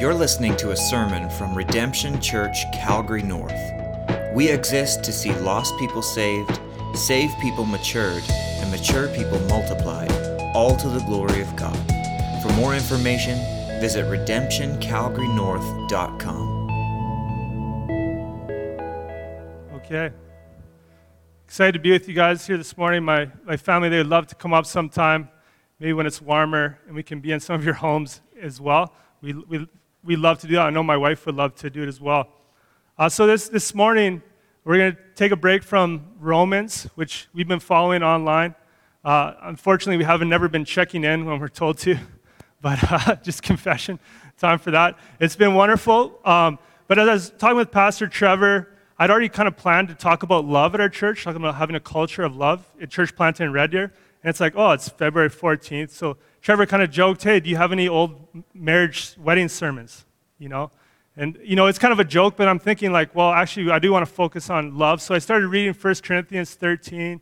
You're listening to a sermon from Redemption Church, Calgary North. We exist to see lost people saved, saved people matured, and mature people multiplied, all to the glory of God. For more information, visit redemptioncalgarynorth.com. Okay. Excited to be with you guys here this morning. My, my family, they would love to come up sometime, maybe when it's warmer and we can be in some of your homes as well. We, we, we love to do that. I know my wife would love to do it as well. Uh, so this, this morning, we're going to take a break from Romans, which we've been following online. Uh, unfortunately, we haven't never been checking in when we're told to, but uh, just confession time for that. It's been wonderful. Um, but as I was talking with Pastor Trevor, I'd already kind of planned to talk about love at our church, talking about having a culture of love at Church Planted in Red Deer. And it's like, oh, it's February 14th. So Trevor kind of joked, hey, do you have any old marriage wedding sermons? You know? And, you know, it's kind of a joke, but I'm thinking, like, well, actually, I do want to focus on love. So I started reading 1 Corinthians 13,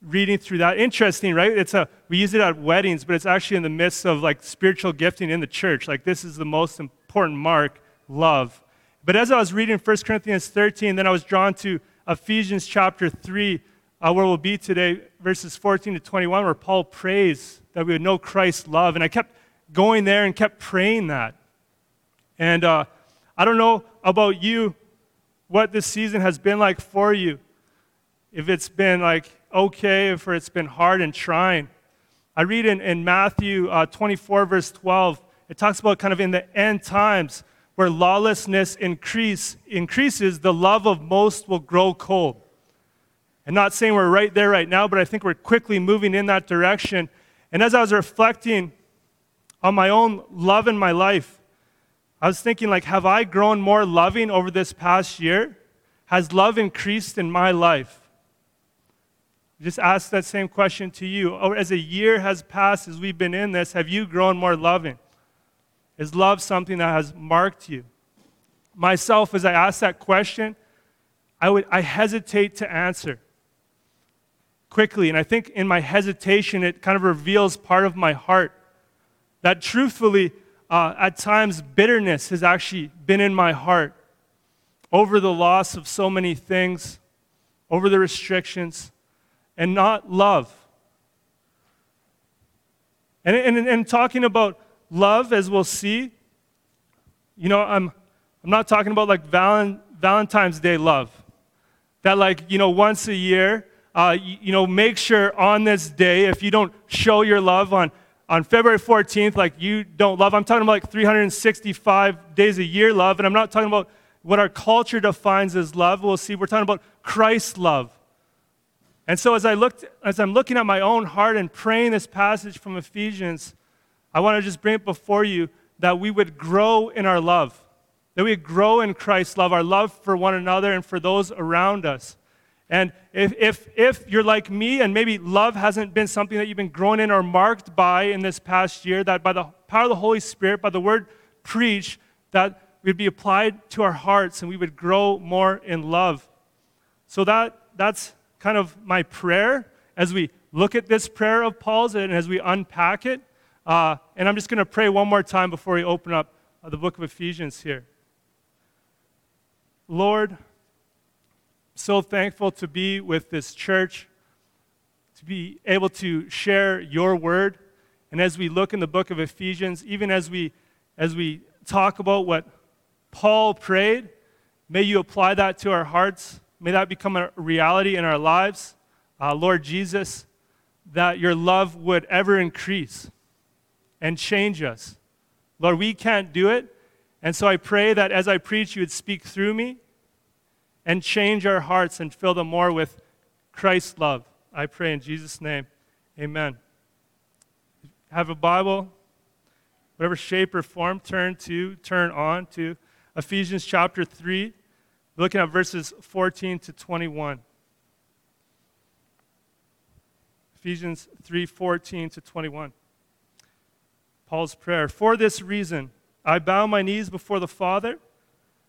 reading through that. Interesting, right? It's a, we use it at weddings, but it's actually in the midst of, like, spiritual gifting in the church. Like, this is the most important mark love. But as I was reading 1 Corinthians 13, then I was drawn to Ephesians chapter 3, uh, where we'll be today, verses 14 to 21, where Paul prays that we would know Christ's love. And I kept going there and kept praying that. And uh, I don't know about you, what this season has been like for you. If it's been like okay, if it's been hard and trying. I read in, in Matthew uh, 24, verse 12, it talks about kind of in the end times where lawlessness increase, increases, the love of most will grow cold. And not saying we're right there right now, but I think we're quickly moving in that direction. And as I was reflecting on my own love in my life, I was thinking, like, have I grown more loving over this past year? Has love increased in my life? Just ask that same question to you. As a year has passed, as we've been in this, have you grown more loving? Is love something that has marked you? Myself, as I ask that question, I, would, I hesitate to answer quickly. And I think in my hesitation, it kind of reveals part of my heart. That truthfully, uh, at times, bitterness has actually been in my heart over the loss of so many things, over the restrictions, and not love. And, and, and talking about love, as we'll see, you know, I'm, I'm not talking about like Valentine's Day love. That, like, you know, once a year, uh, you, you, know, make sure on this day, if you don't show your love on, on February 14th, like you don't love, I'm talking about like 365 days a year love, and I'm not talking about what our culture defines as love. We'll see, we're talking about Christ's love. And so as I looked, as I'm looking at my own heart and praying this passage from Ephesians, I want to just bring it before you that we would grow in our love, that we grow in Christ's love, our love for one another and for those around us. And if, if, if you're like me and maybe love hasn't been something that you've been growing in or marked by in this past year, that by the power of the Holy Spirit, by the word preach, that would be applied to our hearts and we would grow more in love. So that, that's kind of my prayer as we look at this prayer of Paul's and as we unpack it. Uh, and I'm just going to pray one more time before we open up uh, the book of Ephesians here. Lord, so thankful to be with this church, to be able to share your word. And as we look in the book of Ephesians, even as we, as we talk about what Paul prayed, may you apply that to our hearts. May that become a reality in our lives. Uh, Lord Jesus, that your love would ever increase and change us. Lord, we can't do it. And so I pray that as I preach, you would speak through me and change our hearts and fill them more with Christ's love. I pray in Jesus' name. Amen. Have a Bible, whatever shape or form, turn to, turn on to Ephesians chapter 3, looking at verses 14 to 21. Ephesians 3 14 to 21. Paul's prayer. For this reason, I bow my knees before the Father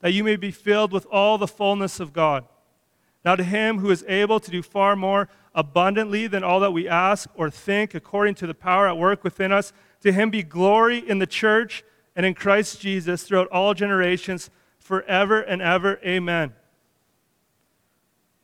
that you may be filled with all the fullness of God. Now, to him who is able to do far more abundantly than all that we ask or think, according to the power at work within us, to him be glory in the church and in Christ Jesus throughout all generations, forever and ever. Amen.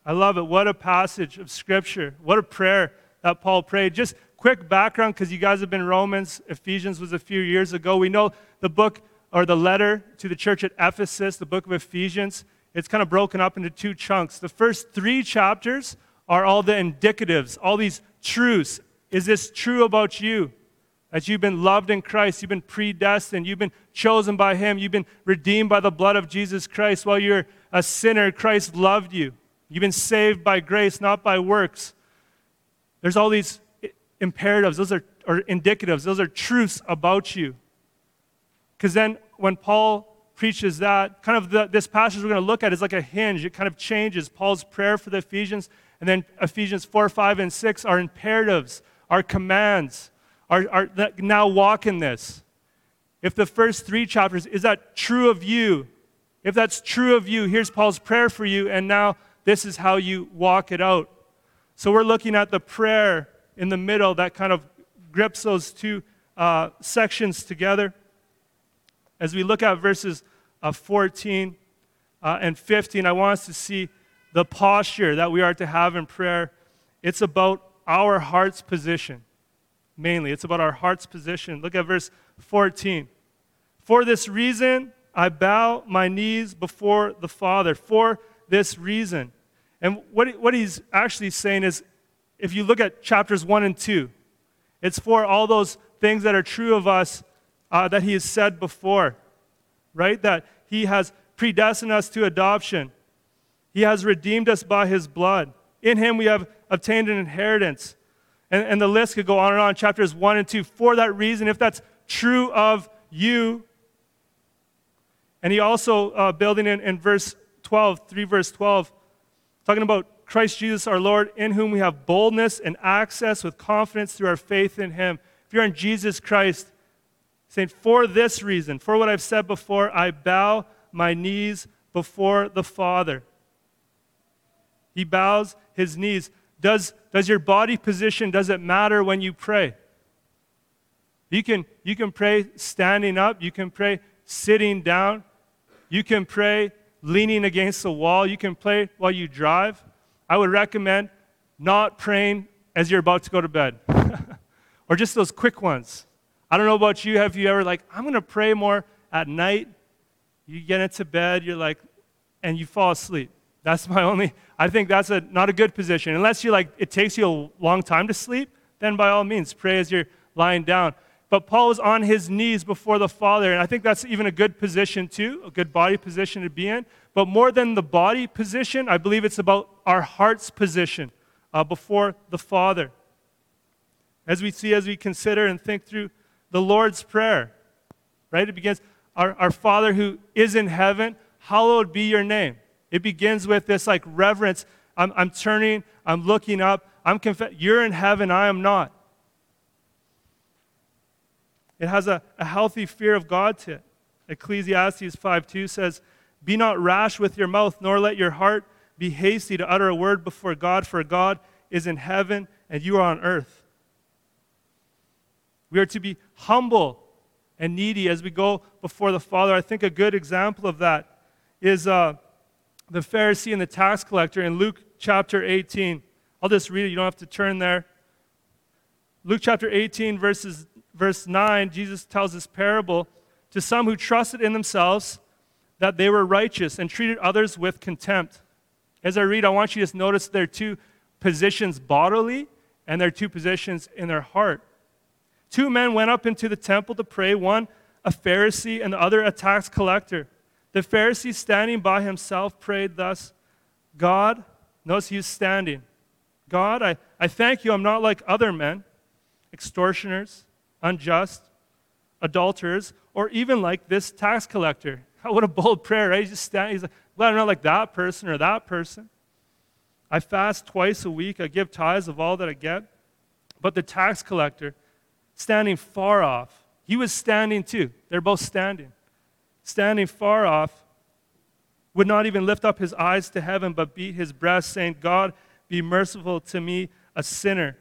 I love it. What a passage of Scripture. What a prayer that Paul prayed. Just quick background because you guys have been Romans. Ephesians was a few years ago. We know the book or the letter to the church at Ephesus, the book of Ephesians, it's kind of broken up into two chunks. The first three chapters are all the indicatives, all these truths. Is this true about you? That you've been loved in Christ, you've been predestined, you've been chosen by Him, you've been redeemed by the blood of Jesus Christ. While you're a sinner, Christ loved you. You've been saved by grace, not by works. There's all these imperatives, those are or indicatives, those are truths about you. Because then when Paul preaches that, kind of the, this passage we're going to look at is like a hinge. It kind of changes Paul's prayer for the Ephesians, and then Ephesians 4, 5, and 6 are imperatives, are commands, are, are now walk in this. If the first three chapters, is that true of you? If that's true of you, here's Paul's prayer for you, and now this is how you walk it out. So we're looking at the prayer in the middle that kind of grips those two uh, sections together. As we look at verses uh, 14 uh, and 15, I want us to see the posture that we are to have in prayer. It's about our heart's position, mainly. It's about our heart's position. Look at verse 14. For this reason, I bow my knees before the Father. For this reason. And what, what he's actually saying is if you look at chapters 1 and 2, it's for all those things that are true of us uh, that he has said before, right? That he has predestined us to adoption, he has redeemed us by his blood. In him we have obtained an inheritance. And, and the list could go on and on, chapters 1 and 2. For that reason, if that's true of you, and he also, uh, building in, in verse 12, 3 verse 12, talking about Christ Jesus our Lord, in whom we have boldness and access with confidence through our faith in him. If you're in Jesus Christ, saying, For this reason, for what I've said before, I bow my knees before the Father. He bows his knees. Does, does your body position, does it matter when you pray? You can, you can pray standing up, you can pray sitting down, you can pray leaning against the wall, you can pray while you drive. I would recommend not praying as you're about to go to bed, or just those quick ones. I don't know about you. Have you ever, like, I'm going to pray more at night? You get into bed, you're like, and you fall asleep. That's my only, I think that's a, not a good position. Unless you like, it takes you a long time to sleep, then by all means, pray as you're lying down. But Paul was on his knees before the Father, and I think that's even a good position too, a good body position to be in. But more than the body position, I believe it's about our heart's position uh, before the Father. As we see, as we consider and think through the Lord's Prayer, right? It begins, Our, our Father who is in heaven, hallowed be your name. It begins with this like reverence. I'm, I'm turning, I'm looking up, I'm conf- you're in heaven, I am not. It has a, a healthy fear of God to it. Ecclesiastes 5:2 says, Be not rash with your mouth, nor let your heart be hasty to utter a word before God, for God is in heaven and you are on earth. We are to be humble and needy as we go before the Father. I think a good example of that is uh, the Pharisee and the tax collector in Luke chapter 18. I'll just read it, you don't have to turn there. Luke chapter 18, verses, verse 9, Jesus tells this parable to some who trusted in themselves that they were righteous and treated others with contempt. As I read, I want you to just notice their two positions bodily and their two positions in their heart. Two men went up into the temple to pray, one a Pharisee and the other a tax collector. The Pharisee, standing by himself, prayed thus God, notice he's standing. God, I, I thank you, I'm not like other men, extortioners, unjust, adulterers, or even like this tax collector. What a bold prayer, right? He's just standing, he's like, glad I'm not like that person or that person. I fast twice a week, I give tithes of all that I get. But the tax collector, standing far off, he was standing too. They're both standing. Standing far off, would not even lift up his eyes to heaven, but beat his breast, saying, God, be merciful to me, a sinner.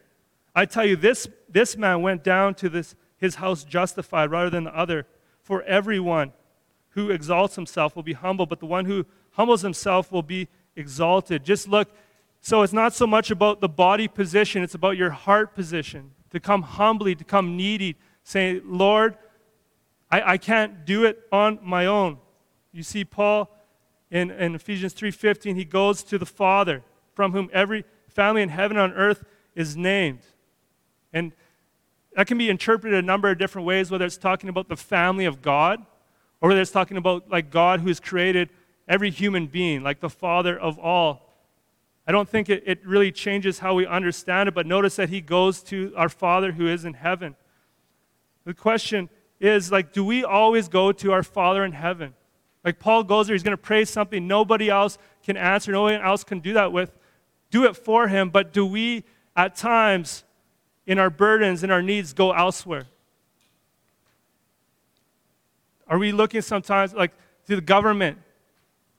I tell you, this, this man went down to this, his house justified rather than the other. For everyone who exalts himself will be humble, but the one who humbles himself will be exalted. Just look. So it's not so much about the body position, it's about your heart position. To come humbly, to come needy, saying, Lord, I, I can't do it on my own. You see, Paul in, in Ephesians 3:15, he goes to the Father, from whom every family in heaven and on earth is named. And that can be interpreted a number of different ways, whether it's talking about the family of God, or whether it's talking about like God who has created every human being, like the Father of all. I don't think it, it really changes how we understand it, but notice that he goes to our Father who is in heaven. The question is like, do we always go to our Father in heaven? Like Paul goes there, he's going to pray something nobody else can answer, no one else can do that with. Do it for him, but do we at times in our burdens and our needs go elsewhere? Are we looking sometimes like to the government?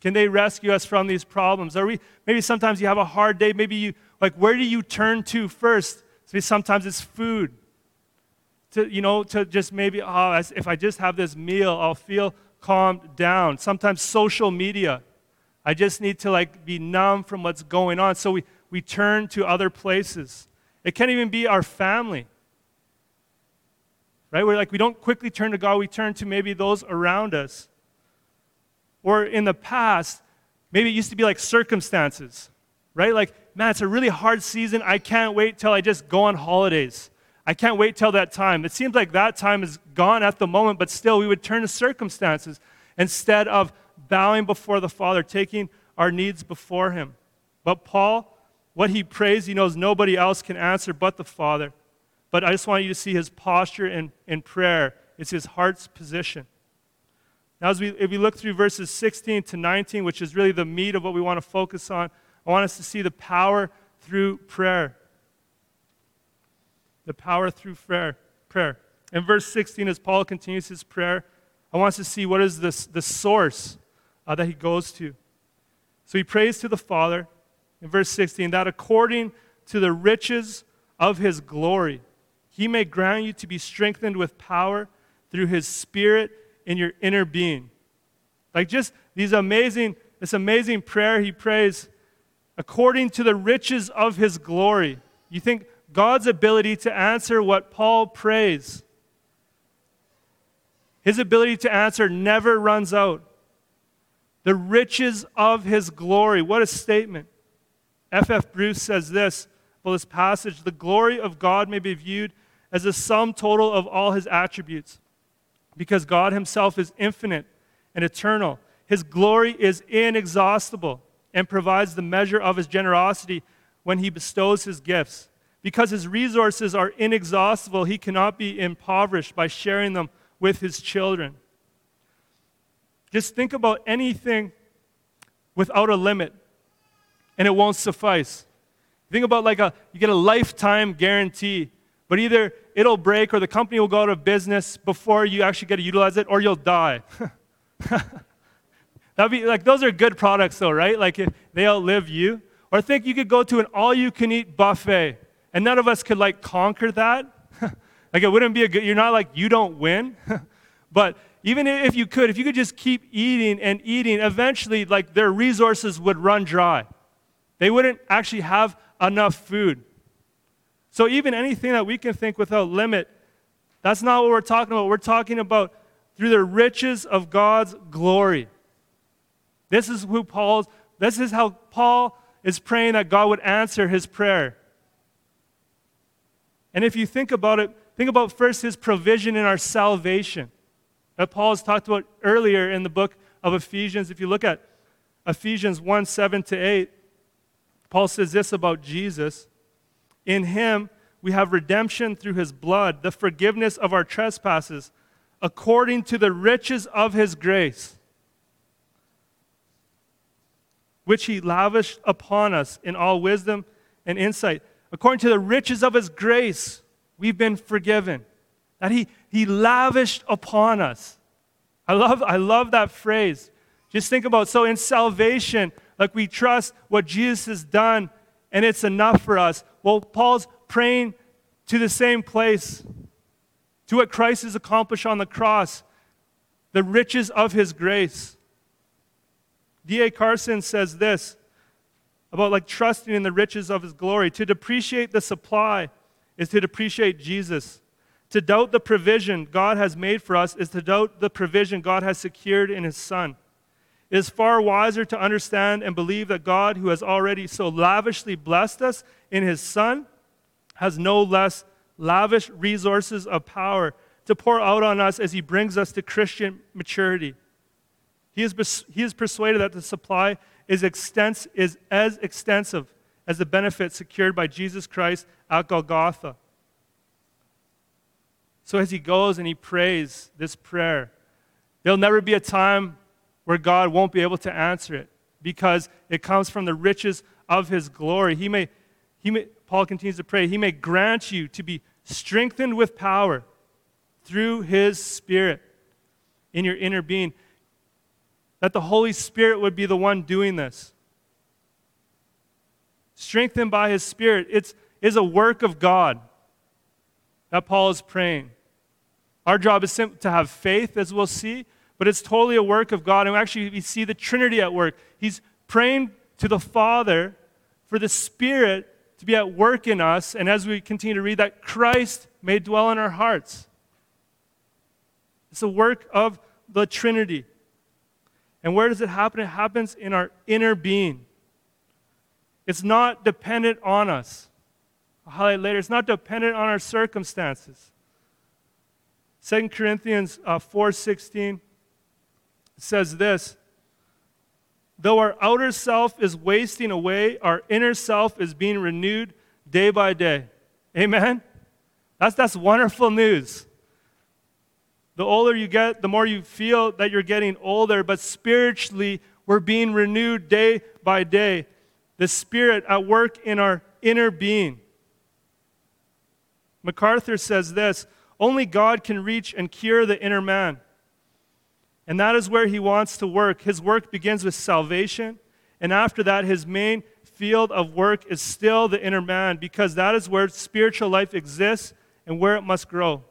Can they rescue us from these problems? Are we maybe sometimes you have a hard day, maybe you like where do you turn to first? Maybe sometimes it's food. To you know, to just maybe oh if I just have this meal, I'll feel calmed down. Sometimes social media. I just need to like be numb from what's going on. So we, we turn to other places. It can't even be our family. Right? We're like we don't quickly turn to God, we turn to maybe those around us. Or in the past, maybe it used to be like circumstances. Right? Like, man, it's a really hard season. I can't wait till I just go on holidays. I can't wait till that time. It seems like that time is gone at the moment, but still, we would turn to circumstances instead of bowing before the Father, taking our needs before Him. But Paul, what he prays, he knows nobody else can answer but the Father. But I just want you to see his posture in, in prayer. It's his heart's position. Now, as we, if we look through verses 16 to 19, which is really the meat of what we want to focus on, I want us to see the power through prayer the power through prayer. prayer. In verse 16, as Paul continues his prayer, I want us to see what is this, the source uh, that he goes to. So he prays to the Father in verse 16 that according to the riches of his glory, he may grant you to be strengthened with power through his spirit in your inner being. Like just these amazing, this amazing prayer he prays according to the riches of his glory. You think God's ability to answer what Paul prays. His ability to answer never runs out. The riches of his glory. What a statement. F.F. F. Bruce says this for this passage the glory of God may be viewed as the sum total of all his attributes. Because God himself is infinite and eternal, his glory is inexhaustible and provides the measure of his generosity when he bestows his gifts. Because his resources are inexhaustible, he cannot be impoverished by sharing them with his children. Just think about anything without a limit, and it won't suffice. Think about like a you get a lifetime guarantee, but either it'll break or the company will go out of business before you actually get to utilize it, or you'll die. That'd be like those are good products though, right? Like if they outlive you. Or think you could go to an all-you-can-eat buffet and none of us could like conquer that. like it wouldn't be a good, you're not like you don't win. but even if you could, if you could just keep eating and eating, eventually like their resources would run dry. They wouldn't actually have enough food. So even anything that we can think without limit, that's not what we're talking about. We're talking about through the riches of God's glory. This is who Paul's, this is how Paul is praying that God would answer his prayer. And if you think about it, think about first his provision in our salvation that Paul has talked about earlier in the book of Ephesians. If you look at Ephesians 1 7 to 8, Paul says this about Jesus In him we have redemption through his blood, the forgiveness of our trespasses, according to the riches of his grace, which he lavished upon us in all wisdom and insight. According to the riches of his grace, we've been forgiven. That he, he lavished upon us. I love, I love that phrase. Just think about so in salvation, like we trust what Jesus has done and it's enough for us. Well, Paul's praying to the same place, to what Christ has accomplished on the cross, the riches of his grace. D.A. Carson says this about like trusting in the riches of his glory. To depreciate the supply is to depreciate Jesus. To doubt the provision God has made for us is to doubt the provision God has secured in his Son. It is far wiser to understand and believe that God, who has already so lavishly blessed us in his Son, has no less lavish resources of power to pour out on us as he brings us to Christian maturity. He is, he is persuaded that the supply is, extens- is as extensive as the benefit secured by Jesus Christ at Golgotha. So as he goes and he prays this prayer, there'll never be a time where God won't be able to answer it because it comes from the riches of his glory. He may, he may, Paul continues to pray, he may grant you to be strengthened with power through his spirit in your inner being. That the Holy Spirit would be the one doing this. Strengthened by his spirit. It's is a work of God that Paul is praying. Our job is simply to have faith, as we'll see, but it's totally a work of God. And actually, we see the Trinity at work. He's praying to the Father for the Spirit to be at work in us, and as we continue to read, that Christ may dwell in our hearts. It's a work of the Trinity. And where does it happen? It happens in our inner being. It's not dependent on us. I'll highlight later. It's not dependent on our circumstances. 2 Corinthians uh, 4.16 says this, Though our outer self is wasting away, our inner self is being renewed day by day. Amen? That's, that's wonderful news. The older you get, the more you feel that you're getting older, but spiritually, we're being renewed day by day. The Spirit at work in our inner being. MacArthur says this only God can reach and cure the inner man. And that is where he wants to work. His work begins with salvation. And after that, his main field of work is still the inner man because that is where spiritual life exists and where it must grow.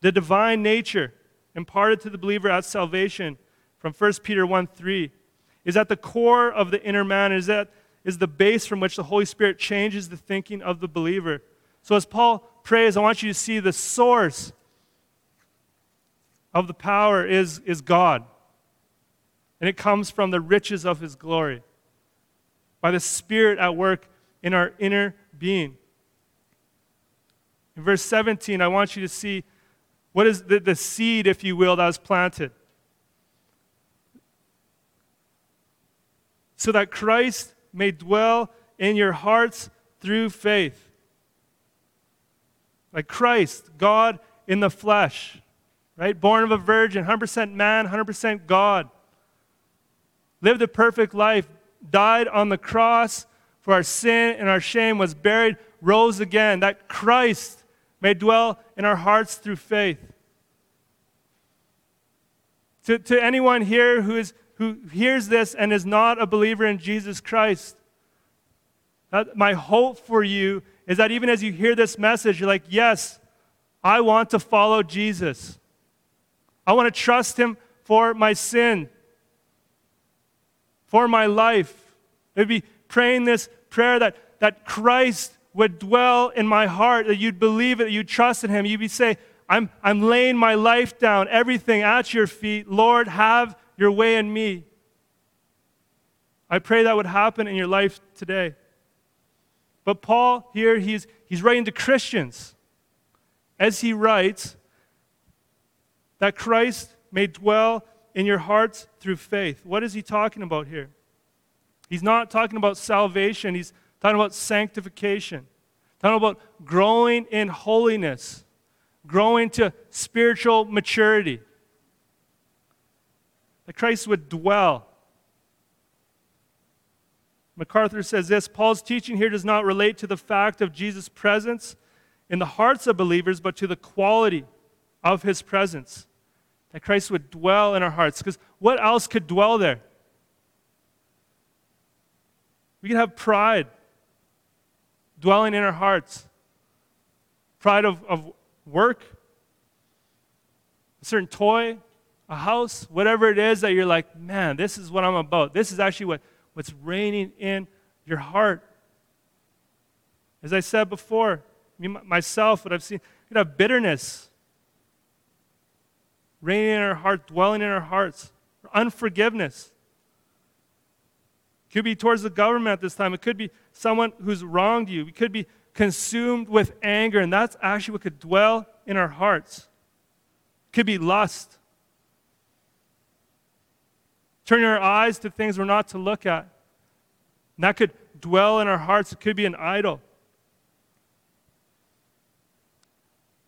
The divine nature imparted to the believer at salvation from 1 Peter 1 3 is at the core of the inner man, is, that, is the base from which the Holy Spirit changes the thinking of the believer. So as Paul prays, I want you to see the source of the power is, is God. And it comes from the riches of his glory, by the Spirit at work in our inner being. In verse 17, I want you to see what is the, the seed, if you will, that was planted. So that Christ may dwell in your hearts through faith like Christ, God in the flesh, right? Born of a virgin, 100% man, 100% God. Lived a perfect life, died on the cross for our sin and our shame, was buried, rose again. That Christ may dwell in our hearts through faith. To, to anyone here who, is, who hears this and is not a believer in Jesus Christ, my hope for you is that even as you hear this message, you're like, yes, I want to follow Jesus. I want to trust him for my sin, for my life. Maybe praying this prayer that, that Christ would dwell in my heart, that you'd believe it, that you'd trust in him. You'd be say, I'm, I'm laying my life down, everything at your feet. Lord, have your way in me. I pray that would happen in your life today. But Paul here, he's, he's writing to Christians as he writes that Christ may dwell in your hearts through faith. What is he talking about here? He's not talking about salvation, he's talking about sanctification, talking about growing in holiness, growing to spiritual maturity. That Christ would dwell. MacArthur says this Paul's teaching here does not relate to the fact of Jesus' presence in the hearts of believers, but to the quality of his presence. That Christ would dwell in our hearts. Because what else could dwell there? We could have pride dwelling in our hearts. Pride of, of work, a certain toy, a house, whatever it is that you're like, man, this is what I'm about. This is actually what, what's reigning in your heart. As I said before, me, myself, what I've seen, you could have bitterness reigning in our heart, dwelling in our hearts, unforgiveness. It could be towards the government at this time. It could be someone who's wronged you. We could be consumed with anger, and that's actually what could dwell in our hearts. It could be lust. Turning our eyes to things we're not to look at. And that could dwell in our hearts. It could be an idol.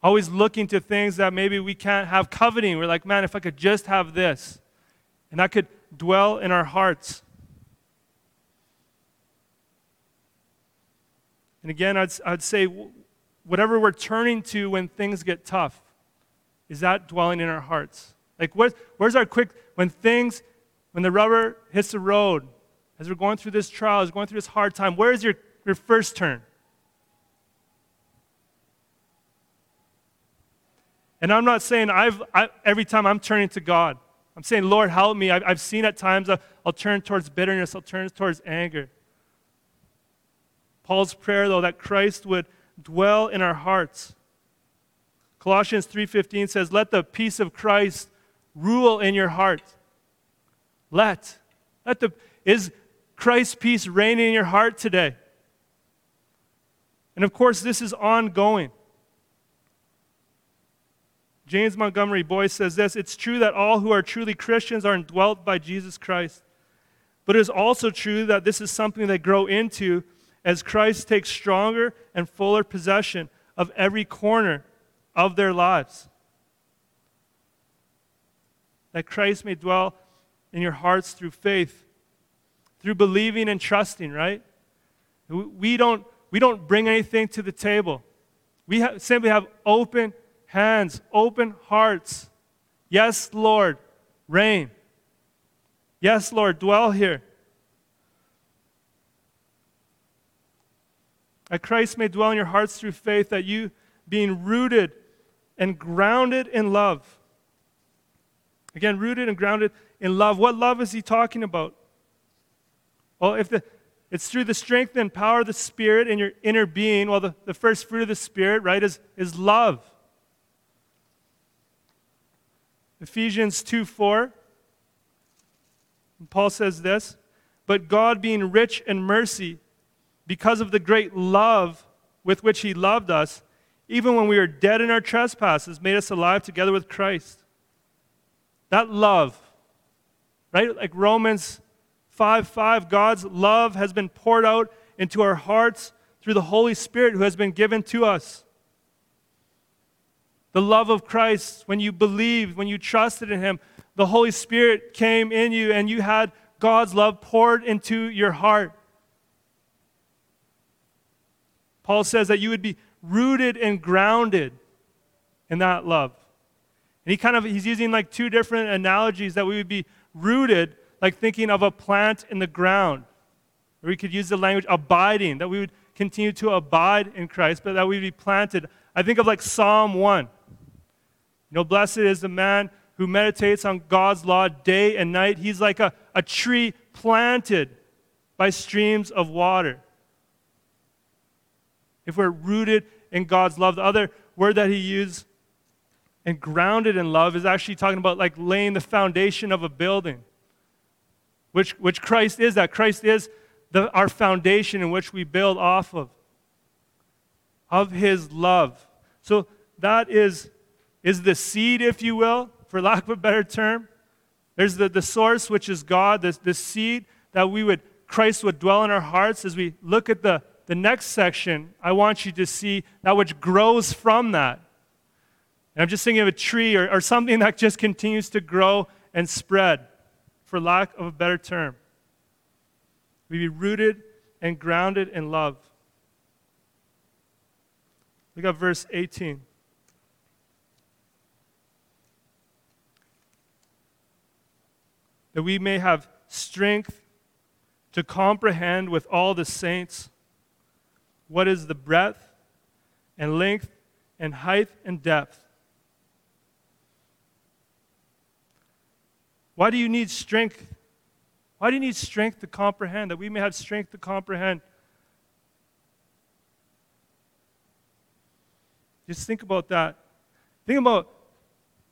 Always looking to things that maybe we can't have coveting. We're like, man, if I could just have this. And that could dwell in our hearts. And again, I'd, I'd say whatever we're turning to when things get tough, is that dwelling in our hearts? Like, where's, where's our quick, when things, when the rubber hits the road, as we're going through this trial, as we're going through this hard time, where's your, your first turn? And I'm not saying I've, I, every time I'm turning to God. I'm saying, Lord, help me. I've, I've seen at times I'll, I'll turn towards bitterness, I'll turn towards anger. Paul's prayer, though, that Christ would dwell in our hearts. Colossians 3:15 says, "Let the peace of Christ rule in your heart." Let. Let the is Christ's peace reigning in your heart today. And of course, this is ongoing. James Montgomery Boice says this It's true that all who are truly Christians are indwelt by Jesus Christ. But it is also true that this is something they grow into as Christ takes stronger and fuller possession of every corner of their lives. That Christ may dwell in your hearts through faith, through believing and trusting, right? We don't, we don't bring anything to the table. We simply have open hands, open hearts. Yes, Lord, reign. Yes, Lord, dwell here. That Christ may dwell in your hearts through faith, that you, being rooted and grounded in love. Again, rooted and grounded in love. What love is he talking about? Well, if the, it's through the strength and power of the Spirit in your inner being, well, the, the first fruit of the Spirit, right, is, is love. Ephesians 2 4. Paul says this, but God being rich in mercy, because of the great love with which he loved us, even when we were dead in our trespasses, made us alive together with Christ. That love, right? Like Romans 5 5, God's love has been poured out into our hearts through the Holy Spirit who has been given to us. The love of Christ, when you believed, when you trusted in Him, the Holy Spirit came in you and you had God's love poured into your heart. Paul says that you would be rooted and grounded in that love. And he kind of he's using like two different analogies that we would be rooted, like thinking of a plant in the ground. Or we could use the language abiding, that we would continue to abide in Christ, but that we'd be planted. I think of like Psalm 1. You know, blessed is the man who meditates on God's law day and night. He's like a, a tree planted by streams of water if we're rooted in God's love. The other word that he used and grounded in love is actually talking about like laying the foundation of a building, which, which Christ is that. Christ is the, our foundation in which we build off of, of his love. So that is, is the seed, if you will, for lack of a better term. There's the, the source, which is God, the, the seed that we would, Christ would dwell in our hearts as we look at the, the next section, I want you to see that which grows from that. And I'm just thinking of a tree or, or something that just continues to grow and spread, for lack of a better term. We be rooted and grounded in love. Look at verse 18. That we may have strength to comprehend with all the saints what is the breadth and length and height and depth. Why do you need strength? Why do you need strength to comprehend? That we may have strength to comprehend. Just think about that. Think about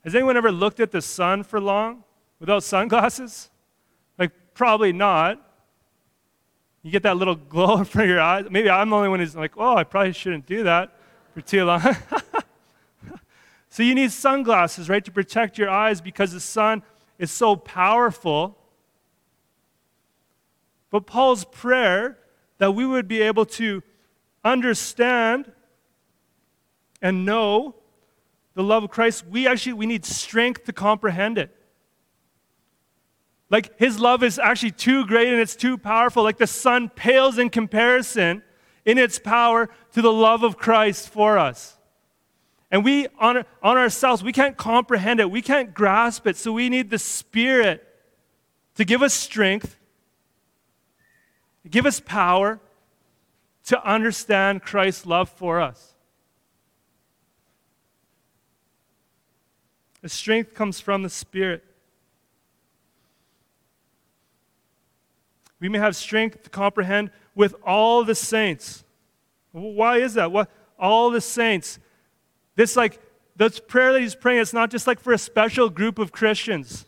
has anyone ever looked at the sun for long without sunglasses? Like, probably not. You get that little glow in front of your eyes. Maybe I'm the only one who's like, oh, I probably shouldn't do that for too long. so you need sunglasses, right, to protect your eyes because the sun is so powerful. But Paul's prayer that we would be able to understand and know the love of Christ, we actually we need strength to comprehend it. Like his love is actually too great and it's too powerful. Like the sun pales in comparison in its power to the love of Christ for us. And we, on, on ourselves, we can't comprehend it, we can't grasp it. So we need the Spirit to give us strength, give us power to understand Christ's love for us. The strength comes from the Spirit. We may have strength to comprehend with all the saints. Why is that? What all the saints? This like this prayer that he's praying, it's not just like for a special group of Christians.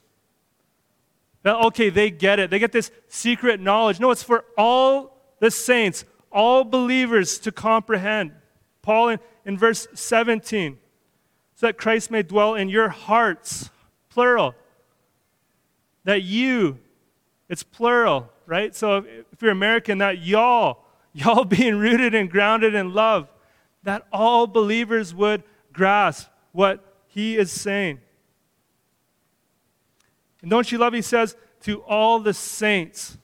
That okay, they get it. They get this secret knowledge. No, it's for all the saints, all believers to comprehend. Paul in, in verse 17, so that Christ may dwell in your hearts, plural. That you, it's plural, right? So if, you're American, that y'all, y'all being rooted and grounded in love, that all believers would grasp what he is saying. And don't you love, he says, to all the saints.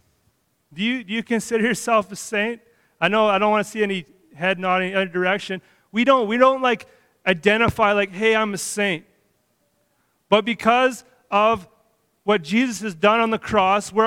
Do you, do you consider yourself a saint? I know I don't want to see any head nodding in any direction. We don't, we don't like identify like, hey, I'm a saint. But because of what Jesus has done on the cross, we're